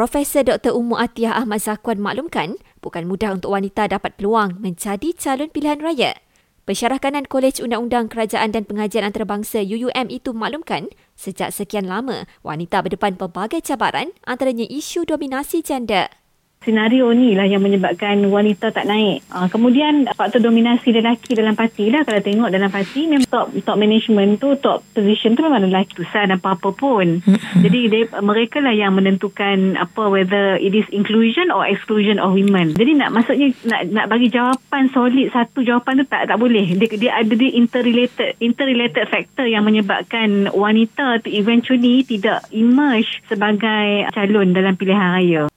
Profesor Dr. Ummu Atiyah Ahmad Zakwan maklumkan, bukan mudah untuk wanita dapat peluang menjadi calon pilihan raya. Pensyarah kanan Kolej Undang-Undang Kerajaan dan Pengajian Antarabangsa UUM itu maklumkan, sejak sekian lama wanita berdepan pelbagai cabaran antaranya isu dominasi gender senario ni lah yang menyebabkan wanita tak naik. Uh, kemudian faktor dominasi lelaki dalam parti lah kalau tengok dalam parti memang top top management tu top position tu memang lelaki susah dan apa-apa pun. Jadi they, mereka lah yang menentukan apa whether it is inclusion or exclusion of women. Jadi nak maksudnya nak nak bagi jawapan solid satu jawapan tu tak tak boleh. Dia, dia ada dia interrelated interrelated factor yang menyebabkan wanita tu eventually tidak emerge sebagai calon dalam pilihan raya.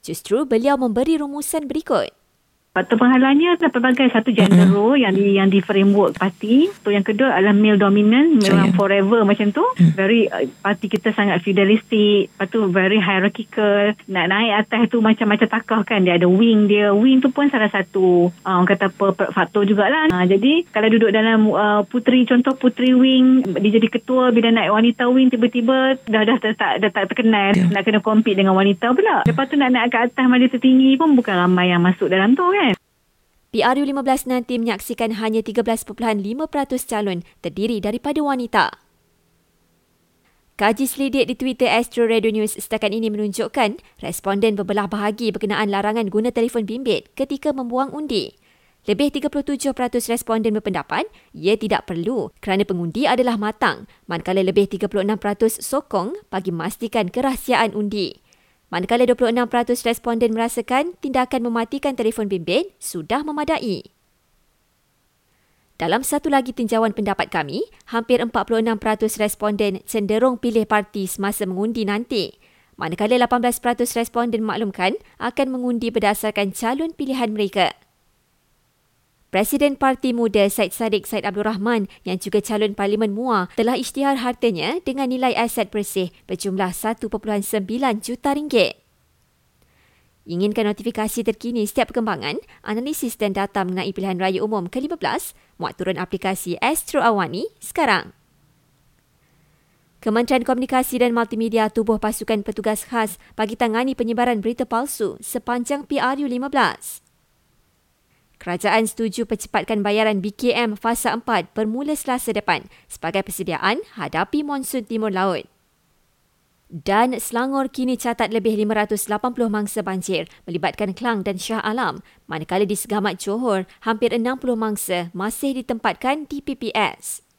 Justru beliau memberi rumusan berikut. Faktor penghalangnya adalah pelbagai satu gender mm-hmm. role yang di yang di framework parti. Tu yang kedua adalah male dominant, memang yeah. forever macam tu. Mm. Very uh, parti kita sangat feudalistic, lepas tu very hierarchical. Nak naik atas tu macam-macam takah kan. Dia ada wing dia. Wing tu pun salah satu uh, orang kata apa faktor jugalah. Uh, jadi kalau duduk dalam uh, puteri contoh puteri wing dia jadi ketua bila naik wanita wing tiba-tiba dah dah tak dah, dah tak terkenal yeah. nak kena compete dengan wanita pula. Lepas tu nak naik ke atas majlis tertinggi pun bukan ramai yang masuk dalam tu kan kan? PRU 15 nanti menyaksikan hanya 13.5% calon terdiri daripada wanita. Kaji selidik di Twitter Astro Radio News setakat ini menunjukkan responden berbelah bahagi berkenaan larangan guna telefon bimbit ketika membuang undi. Lebih 37% responden berpendapat ia tidak perlu kerana pengundi adalah matang, manakala lebih 36% sokong bagi memastikan kerahsiaan undi. Manakala 26% responden merasakan tindakan mematikan telefon bimbit sudah memadai. Dalam satu lagi tinjauan pendapat kami, hampir 46% responden cenderung pilih parti semasa mengundi nanti. Manakala 18% responden maklumkan akan mengundi berdasarkan calon pilihan mereka. Presiden Parti Muda Syed Saddiq Syed Abdul Rahman yang juga calon Parlimen MUA telah isytihar hartanya dengan nilai aset bersih berjumlah 1.9 juta ringgit. Inginkan notifikasi terkini setiap perkembangan, analisis dan data mengenai pilihan raya umum ke-15, muat turun aplikasi Astro Awani sekarang. Kementerian Komunikasi dan Multimedia tubuh pasukan petugas khas bagi tangani penyebaran berita palsu sepanjang PRU 15. Kerajaan setuju percepatkan bayaran BKM fasa 4 bermula selasa depan sebagai persediaan hadapi monsun timur laut. Dan Selangor kini catat lebih 580 mangsa banjir melibatkan Kelang dan Shah Alam, manakala di Segamat Johor hampir 60 mangsa masih ditempatkan di PPS.